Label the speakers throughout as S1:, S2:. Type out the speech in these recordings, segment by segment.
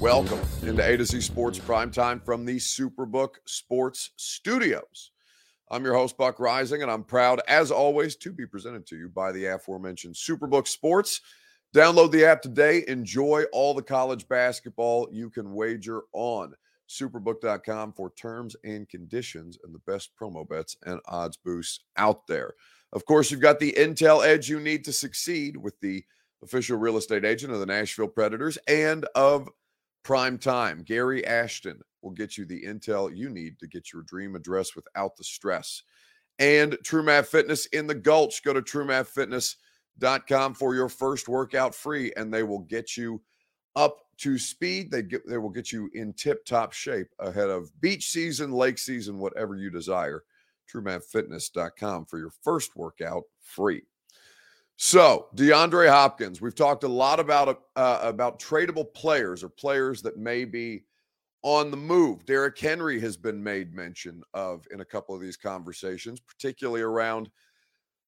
S1: Welcome into A to Z Sports Primetime from the Superbook Sports Studios. I'm your host, Buck Reising, and I'm proud, as always, to be presented to you by the aforementioned Superbook Sports. Download the app today. Enjoy all the college basketball you can wager on. Superbook.com for terms and conditions and the best promo bets and odds boosts out there. Of course, you've got the intel edge you need to succeed with the official real estate agent of the Nashville Predators and of Prime Time. Gary Ashton will get you the intel you need to get your dream address without the stress. And True Math Fitness in the Gulch. Go to truemathfitness.com for your first workout free, and they will get you up to speed. They get they will get you in tip-top shape ahead of beach season, lake season, whatever you desire. TrueMathFitness.com for your first workout free. So DeAndre Hopkins, we've talked a lot about uh, about tradable players or players that may be on the move. Derrick Henry has been made mention of in a couple of these conversations, particularly around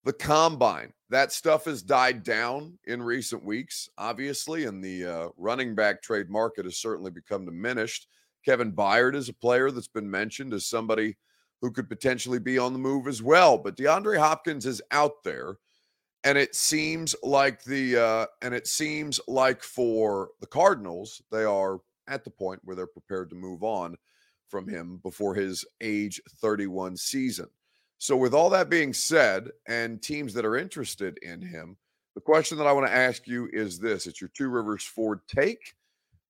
S1: the combine. That stuff has died down in recent weeks, obviously, and the uh, running back trade market has certainly become diminished. Kevin Byard is a player that's been mentioned as somebody who could potentially be on the move as well. But DeAndre Hopkins is out there and it seems like the uh, and it seems like for the Cardinals, they are at the point where they're prepared to move on from him before his age 31 season. So, with all that being said, and teams that are interested in him, the question that I want to ask you is this: It's your Two Rivers Ford take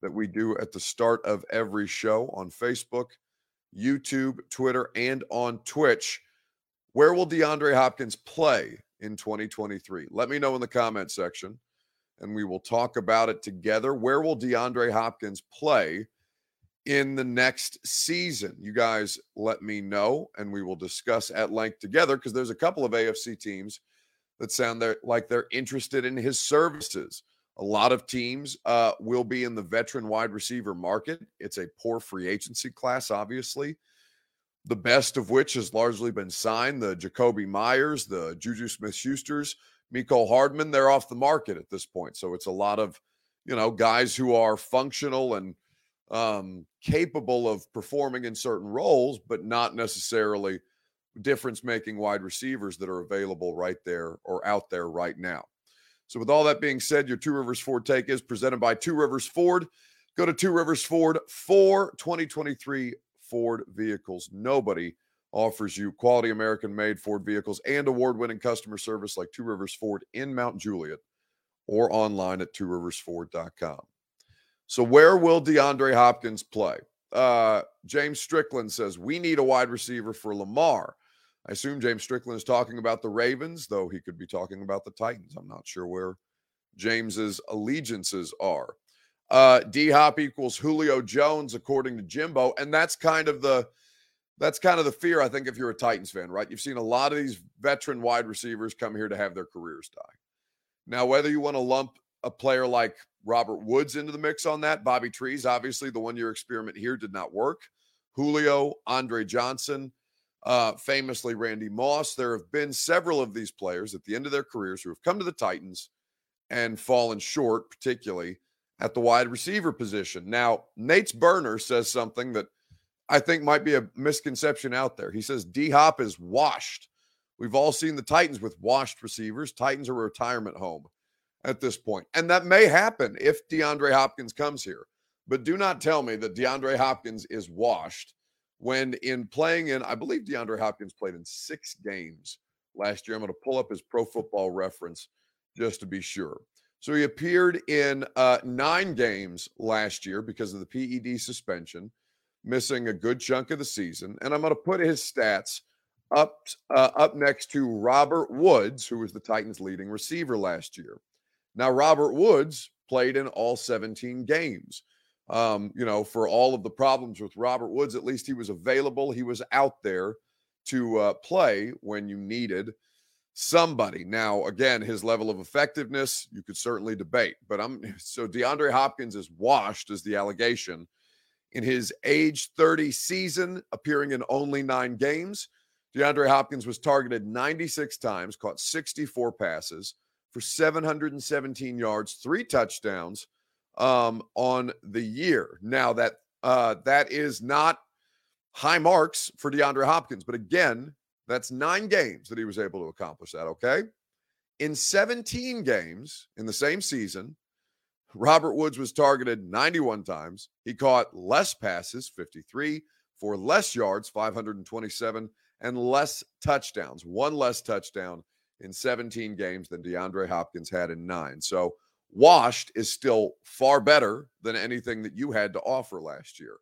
S1: that we do at the start of every show on Facebook, YouTube, Twitter, and on Twitch. Where will DeAndre Hopkins play in 2023? Let me know in the comment section and we will talk about it together. Where will DeAndre Hopkins play in the next season? You guys let me know and we will discuss at length together because there's a couple of AFC teams that sound like they're interested in his services. A lot of teams uh, will be in the veteran wide receiver market. It's a poor free agency class, obviously the best of which has largely been signed. The Jakobi Meyers, the Juju Smith Schusters, Mecole Hardman, they're off the market at this point. So it's a lot of, you know, guys who are functional and um, capable of performing in certain roles, but not necessarily difference making wide receivers that are available right there or out there right now. So, with all that being said, your Two Rivers Ford take is presented by Two Rivers Ford. Go to Two Rivers Ford for 2023 Ford vehicles. Nobody offers you quality American made Ford vehicles and award winning customer service like Two Rivers Ford in Mount Juliet or online at tworiversford.com. So, where will DeAndre Hopkins play? Uh, James Strickland says, We need a wide receiver for Lamar. I assume James Strickland is talking about the Ravens, though he could be talking about the Titans. I'm not sure where James's allegiances are. Uh, D Hop equals Julio Jones, according to Jimbo, and that's kind of the that's kind of the fear. I think if you're a Titans fan, right? You've seen a lot of these veteran wide receivers come here to have their careers die. Now, whether you want to lump a player like Robert Woods into the mix on that, Bobby Trees, obviously the one year experiment here did not work. Julio, Andre Johnson, uh, famously Randy Moss. There have been several of these players at the end of their careers who have come to the Titans and fallen short, particularly at the wide receiver position. Now, Nate's burner says something that I think might be a misconception out there. He says D Hop is washed. We've all seen the Titans with washed receivers. Titans are a retirement home at this point. And that may happen if DeAndre Hopkins comes here. But do not tell me that DeAndre Hopkins is washed when in playing in, I believe DeAndre Hopkins played in six games last year. I'm going to pull up his pro football reference just to be sure. So he appeared in uh, nine games last year because of the PED suspension, missing a good chunk of the season. And I'm going to put his stats up uh, up next to Robert Woods, who was the Titans' leading receiver last year. Now, Robert Woods played in all 17 games. Um, you know, for all of the problems with Robert Woods, at least he was available. He was out there to uh, play when you needed somebody. Now, again, his level of effectiveness, you could certainly debate, but I'm so DeAndre Hopkins is washed, as the allegation. In his age 30 season, appearing in only nine games, DeAndre Hopkins was targeted 96 times, caught 64 passes for 717 yards, three touchdowns um, on the year. Now that uh, that is not high marks for DeAndre Hopkins, but again, that's nine games that he was able to accomplish that. Okay, in 17 games in the same season, Robert Woods was targeted 91 times. He caught less passes, 53, for less yards, 527 and less touchdowns, one less touchdown in 17 games than DeAndre Hopkins had in nine. So, washed is still far better than anything that you had to offer last year.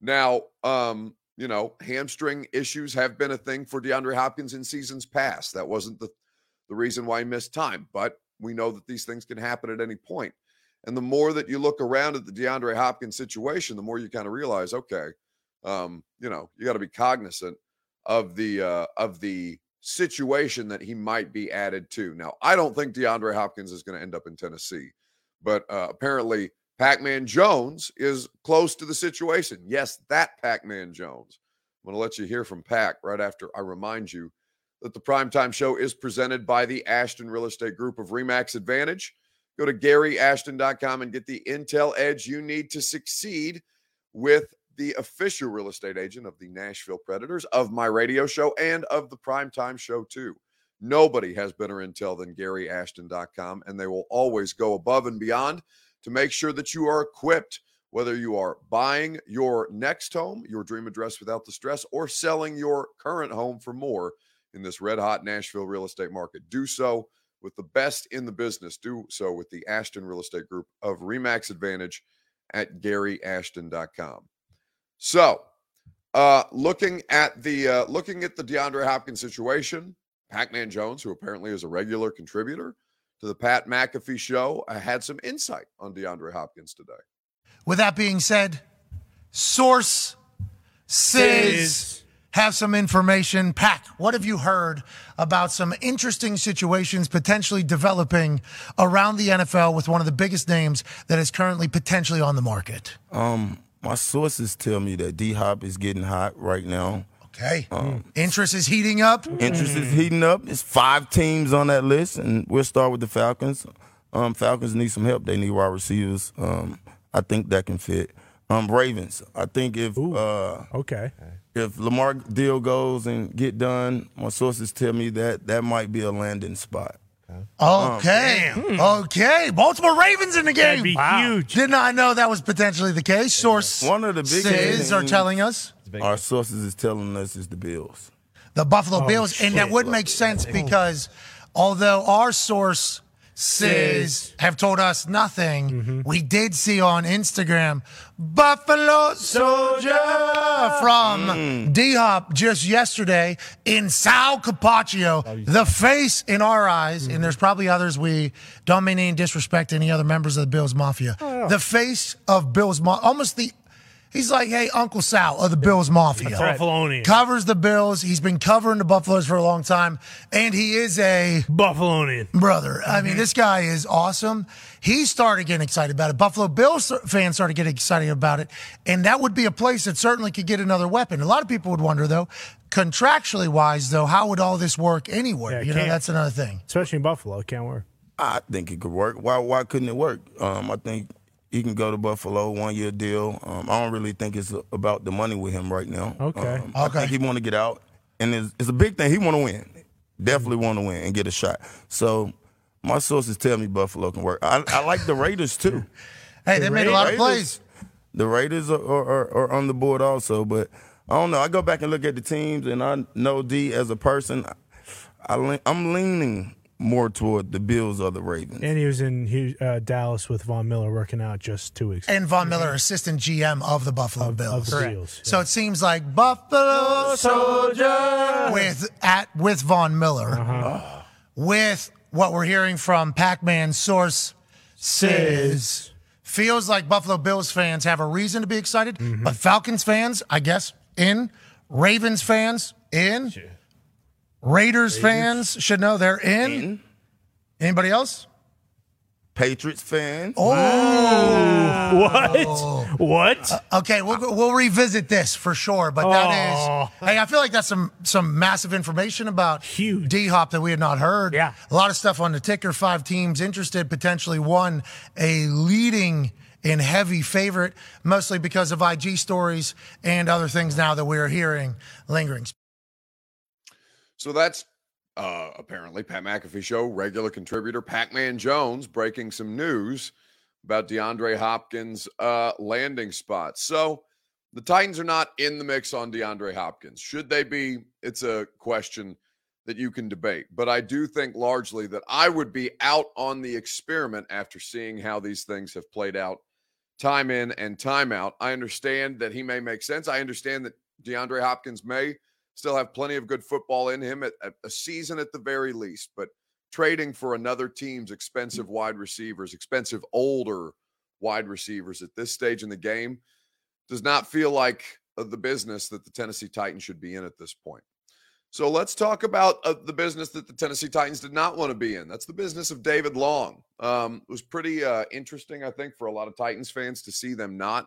S1: Now, um, you know, hamstring issues have been a thing for DeAndre Hopkins in seasons past. That wasn't the, the reason why he missed time, but we know that these things can happen at any point. And the more that you look around at the DeAndre Hopkins situation, the more you kind of realize, okay, um, you know, you got to be cognizant of the uh, of the situation that he might be added to. Now, I don't think DeAndre Hopkins is going to end up in Tennessee, but uh, apparently Pac-Man Jones is close to the situation. Yes, that Pac-Man Jones. I'm going to let you hear from Pac right after I remind you that the primetime show is presented by the Ashton Real Estate Group of Remax Advantage. Go to GaryAshton.com and get the intel edge you need to succeed with the official real estate agent of the Nashville Predators, of my radio show, and of the primetime show, too. Nobody has better intel than GaryAshton.com, and they will always go above and beyond to make sure that you are equipped, whether you are buying your next home, your dream address without the stress, or selling your current home for more in this red hot Nashville real estate market. Do so with the best in the business. Do so with the Ashton Real Estate Group of Remax Advantage at GaryAshton.com. So, uh, looking at the uh, looking at the DeAndre Hopkins situation, Pac-Man Jones, who apparently is a regular contributor to the Pat McAfee show, uh, had some insight on DeAndre Hopkins today.
S2: With that being said, source says have some information. Pac, what have you heard about some interesting situations potentially developing around the NFL with one of the biggest names that is currently potentially on the market?
S3: Um, my sources tell me that D Hop is getting hot right now.
S2: Okay. Um, interest is heating up.
S3: Interest is heating up. There's five teams on that list, and we'll start with the Falcons. Um, Falcons need some help. They need wide receivers. Um, I think that can fit. Um, Ravens. I think if uh,
S4: okay,
S3: if Lamar deal goes and get done, my sources tell me that that might be a landing spot.
S2: Okay. Um, okay. Baltimore Ravens in the game.
S4: That'd be wow. huge.
S2: Did not know that was potentially the case. Source
S3: one of the
S2: biggest are telling us.
S3: Our sources is telling us is the Bills.
S2: The Buffalo oh, Bills. Shit. And that would make sense because although our source says have told us nothing. Mm-hmm. We did see on Instagram Buffalo Soldier from mm. D Hop just yesterday in Sal Capaccio, oh, the face in our eyes, mm-hmm. and there's probably others we don't mean any disrespect to any other members of the Bills Mafia. Oh, yeah. The face of Bills Mafia, almost the He's like, hey, Uncle Sal of the Bills Mafia.
S4: That's right.
S2: Covers the Bills. He's been covering the Buffaloes for a long time. And he is a
S4: Buffalonian.
S2: Brother. Mm-hmm. I mean, this guy is awesome. He started getting excited about it. Buffalo Bills fans started getting excited about it. And that would be a place that certainly could get another weapon. A lot of people would wonder, though, contractually wise, though, how would all this work anywhere? Yeah, you know, that's another thing.
S4: Especially in Buffalo. It can't work.
S3: I think it could work. Why why couldn't it work? Um, I think he can go to Buffalo, one year deal. Um, I don't really think it's about the money with him right now.
S4: Okay. Um,
S2: okay. I
S3: think he want to get out, and it's, it's, a big thing. He want to win, definitely want to win and get a shot. So my sources tell me Buffalo can work. I, I like the Raiders too.
S2: hey, the they Raiders, made a lot of plays.
S3: The Raiders are, are, are, on the board also, but I don't know. I go back and look at the teams, and I know D as a person. I, I'm leaning more toward the Bills or the Ravens.
S4: And he was in uh, Dallas with Von Miller working out just two weeks.
S2: And Von Miller, assistant GM of the Buffalo
S4: Of- of
S2: Bills.
S4: the Bills,
S2: So it seems like Buffalo Soldier with at with Von Miller,
S4: Uh-huh.
S2: with what we're hearing from Pac-Man source says feels like Buffalo Bills fans have a reason to be excited,
S4: Mm-hmm.
S2: but Falcons fans, I guess, in Ravens fans in. Raiders, fans should know they're in. Anybody else?
S3: Patriots fans.
S4: Oh what? What?
S2: Uh, okay, we'll we'll revisit this for sure, but that is
S4: Oh.
S2: hey, I feel like that's some some massive information about
S4: Huge.
S2: D Hop that we had not heard.
S4: Yeah.
S2: a lot of stuff on the ticker. Five teams interested, potentially one a leading and heavy favorite, mostly because of IG stories and other things now that we're hearing lingering.
S1: So that's uh, apparently Pat McAfee show regular contributor Pac-Man Jones breaking some news about DeAndre Hopkins' uh, landing spot. So the Titans are not in the mix on DeAndre Hopkins. Should they be? It's a question that you can debate. But I do think largely that I would be out on the experiment after seeing how these things have played out time in and time out. I understand that he may make sense. I understand that DeAndre Hopkins may still have plenty of good football in him at, at a season at the very least, but trading for another team's expensive wide receivers, expensive older wide receivers at this stage in the game does not feel like uh, the business that the Tennessee Titans should be in at this point. So let's talk about uh, the business that the Tennessee Titans did not want to be in. That's the business of David Long. Um, it was pretty uh, interesting, I think, for a lot of Titans fans to see them not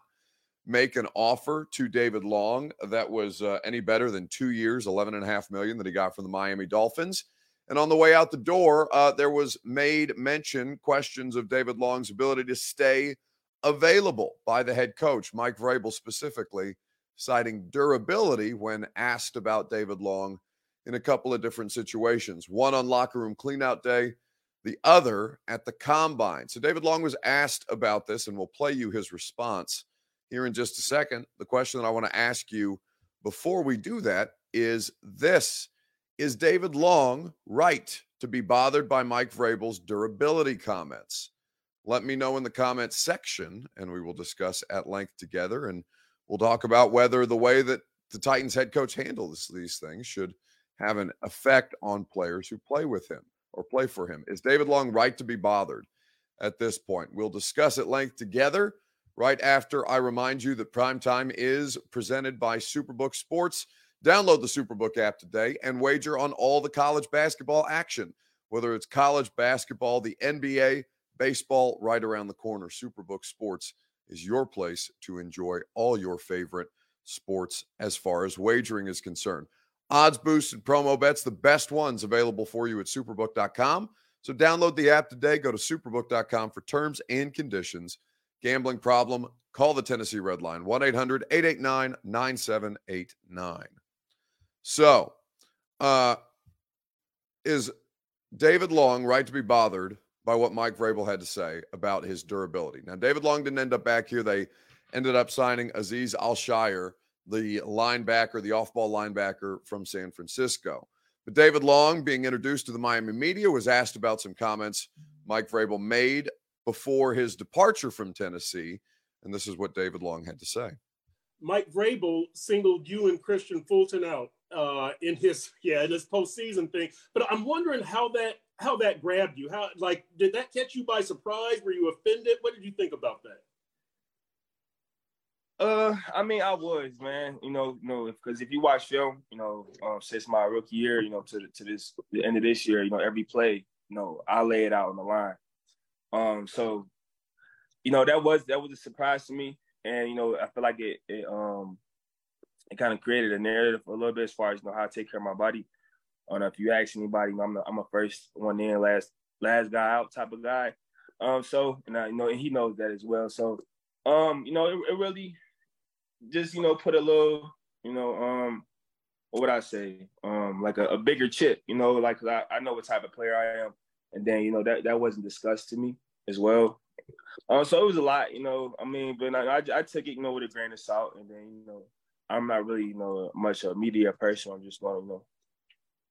S1: make an offer to David Long that was uh, any better than two years, eleven and a half million that he got from the Miami Dolphins. And on the way out the door, uh, there was made mention questions of David Long's ability to stay available by the head coach, Mike Vrabel specifically, citing durability when asked about David Long in a couple of different situations. One on locker room cleanout day, the other at the combine. So David Long was asked about this, and we'll play you his response here in just a second. The question that I want to ask you before we do that is this Is David Long right to be bothered by Mike Vrabel's durability comments? Let me know in the comments section, and we will discuss at length together. And we'll talk about whether the way that the Titans head coach handles these things should have an effect on players who play with him or play for him. Is David Long right to be bothered at this point? We'll discuss at length together right after I remind you that Prime Time is presented by Superbook Sports. Download the Superbook app today and wager on all the college basketball action, whether it's college basketball, the NBA, baseball, right around the corner. Superbook Sports is your place to enjoy all your favorite sports as far as wagering is concerned. Odds boost and promo bets, the best ones available for you at superbook.com. So download the app today. Go to superbook.com for terms and conditions. Gambling problem? Call the Tennessee Red Line 1 800 889 9789. So, uh, is David Long right to be bothered by what Mike Vrabel had to say about his durability? Now, David Long didn't end up back here. They ended up signing Azeez Al-Shaair, the linebacker, the off ball linebacker from San Francisco. But David Long, being introduced to the Miami media, was asked about some comments Mike Vrabel made before his departure from Tennessee. And this is what David Long had to say.
S5: Mike Vrabel singled you and Kristian Fulton out uh, in his yeah in his postseason thing. But I'm wondering how that how that grabbed you. How like did that catch you by surprise? Were you offended? What did you think about that?
S6: Uh, I mean, I was man. You know, you know, because if, you watch film, you know, um, since my rookie year, you know, to to this the end of this year, you know, every play, you know, I lay it out on the line. Um, so, you know, that was that was a surprise to me, and you know, I feel like it it um it kind of created a narrative a little bit as far as you know how I take care of my body. Know if you ask anybody, you know, I'm a first one in, last last guy out type of guy. Um, so and I you know, and he knows that as well. So, um, you know, it, it really just you know put a little you know um what would I say um like a, a bigger chip you know like I, I know what type of player I am and then you know that that wasn't discussed to me as well um so it was a lot you know I mean but I, I, I took it you know with a grain of salt and then you know I'm not really you know much a media person I'm just going you know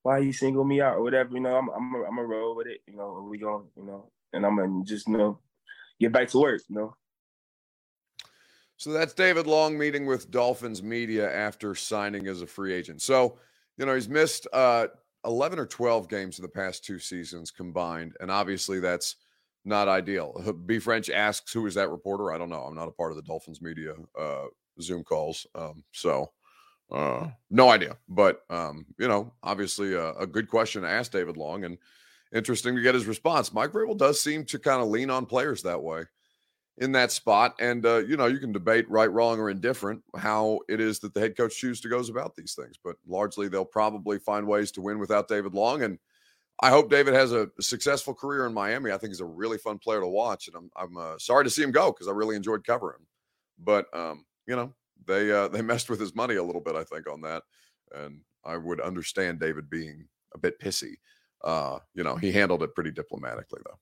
S6: why he single me out or whatever. You know, I'm I'm a, I'm a roll with it. You know, we going, you know, and I'm gonna just you know get back to work. You know.
S1: So that's David Long meeting with Dolphins media after signing as a free agent. So, you know, he's missed uh, 11 or 12 games in the past two seasons combined. And obviously that's not ideal. B French asks, who is that reporter? I don't know. I'm not a part of the Dolphins media uh, Zoom calls. Um, so, uh, no idea. But, um, you know, obviously a, a, good question to ask David Long and interesting to get his response. Mike Vrabel does seem to kind of lean on players that way in that spot. And, uh, you know, you can debate right, wrong, or indifferent how it is that the head coach chooses to goes about these things. But largely, they'll probably find ways to win without David Long. And I hope David has a successful career in Miami. I think he's a really fun player to watch. And I'm, I'm uh, sorry to see him go because I really enjoyed covering him. But, um, you know, they uh, they messed with his money a little bit, I think, on that. And I would understand David being a bit pissy. Uh, you know, he handled it pretty diplomatically, though.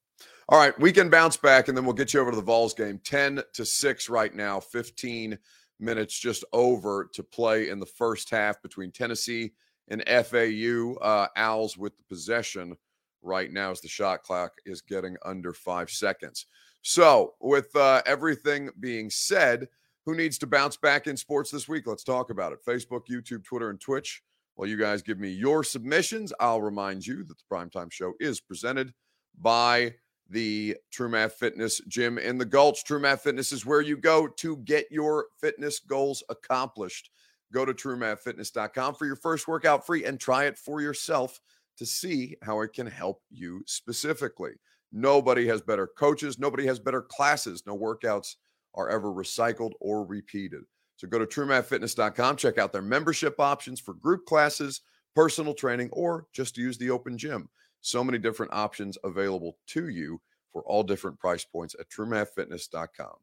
S1: All right, we can bounce back and then we'll get you over to the Vols game. 10 to 6 right now, 15 minutes just over to play in the first half between Tennessee and FAU. Uh, Owls with the possession right now as the shot clock is getting under five seconds. So, with uh, everything being said, who needs to bounce back in sports this week? Let's talk about it. Facebook, YouTube, Twitter, and Twitch. While you guys give me your submissions, I'll remind you that the Primetime Show is presented by the True Math Fitness Gym in the Gulch. True Math Fitness is where you go to get your fitness goals accomplished. Go to truemathfitness.com for your first workout free and try it for yourself to see how it can help you specifically. Nobody has better coaches, nobody has better classes. No workouts are ever recycled or repeated. So go to truemathfitness.com, check out their membership options for group classes, personal training, or just use the open gym. So many different options available to you for all different price points at truemathfitness.com.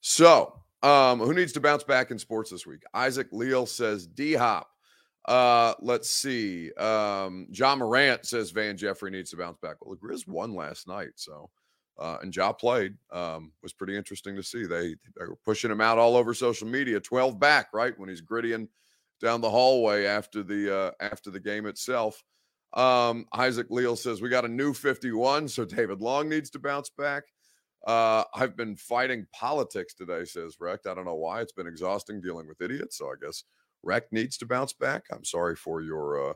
S1: So, um, who needs to bounce back in sports this week? Isaac Leal says D Hop. Uh, let's see. Um, John Morant says Van Jeffrey needs to bounce back. Well, the Grizz won last night, so uh, and Ja played. Um, was pretty interesting to see. They, they were pushing him out all over social media. Twelve back, right when he's grittying down the hallway after the uh, after the game itself. Um, Isaac Leal says we got a new 51, so David Long needs to bounce back. Uh, I've been fighting politics today, says Recht. I don't know why. It's been exhausting dealing with idiots. So I guess Recht needs to bounce back. I'm sorry for your uh,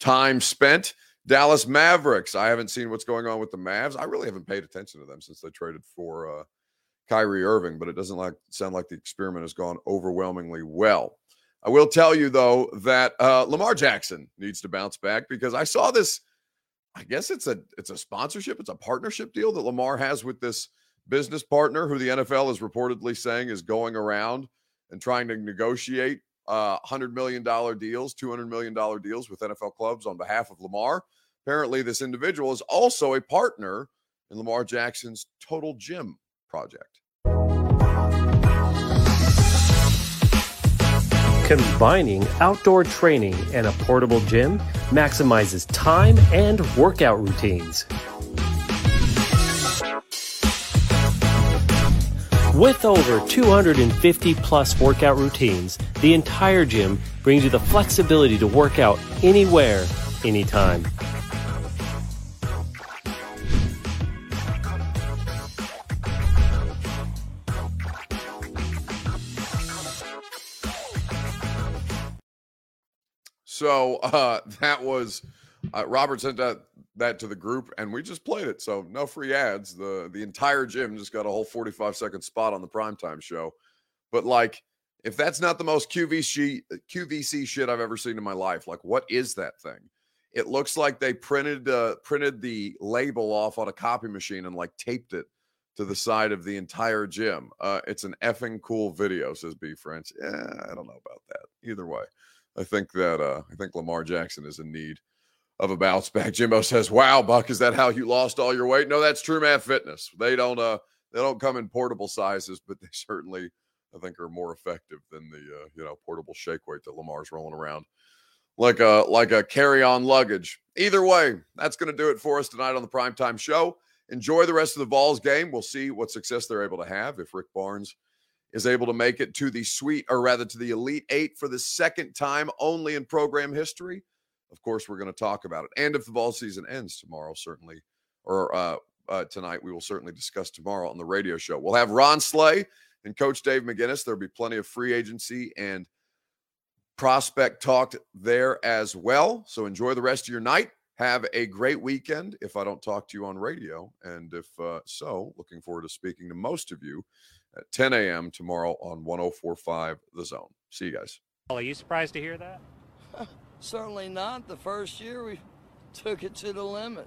S1: time spent. Dallas Mavericks. I haven't seen what's going on with the Mavs. I really haven't paid attention to them since they traded for uh, Kyrie Irving, but it doesn't like sound like the experiment has gone overwhelmingly well. I will tell you though that uh, Lamar Jackson needs to bounce back because I saw this. I guess it's a it's a sponsorship, it's a partnership deal that Lamar has with this business partner who the NFL is reportedly saying is going around and trying to negotiate uh, hundred million dollar deals, two hundred million dollar deals with NFL clubs on behalf of Lamar. Apparently, this individual is also a partner in Lamar Jackson's Total Gym project.
S7: Combining outdoor training and a portable gym maximizes time and workout routines. With over 250 plus workout routines, the entire gym brings you the flexibility to work out anywhere, anytime.
S1: So uh, that was uh, Robert sent that that to the group, and we just played it. So no free ads. The the entire gym just got a whole forty five second spot on the primetime show. But like, if that's not the most QVC QVC shit I've ever seen in my life, like, what is that thing? It looks like they printed uh, printed the label off on a copy machine and like taped it to the side of the entire gym. Uh, it's an effing cool video, says B French. Yeah, I don't know about that. Either way. I think that uh, I think Lamar Jackson is in need of a bounce back. Jimbo says, "Wow, Buck, is that how you lost all your weight?" No, that's True Math Fitness. They don't uh they don't come in portable sizes, but they certainly I think are more effective than the uh, you know portable shake weight that Lamar's rolling around like a like a carry on luggage. Either way, that's going to do it for us tonight on the primetime show. Enjoy the rest of the Vols game. We'll see what success they're able to have if Rick Barnes is able to make it to the sweet, or rather to the Elite Eight for the second time only in program history. of course, we're going to talk about it. And if the Vols season ends tomorrow, certainly, or uh, uh, tonight, we will certainly discuss tomorrow on the radio show. We'll have Ron Slay and Coach Dave McGinnis. There'll be plenty of free agency and prospect talked there as well. So enjoy the rest of your night. Have a great weekend if I don't talk to you on radio. And if uh, so, looking forward to speaking to most of you at 10 a.m. tomorrow on 1045 The Zone. See you guys.
S8: Are you surprised to hear that?
S9: Certainly not. The first year we took it to the limit.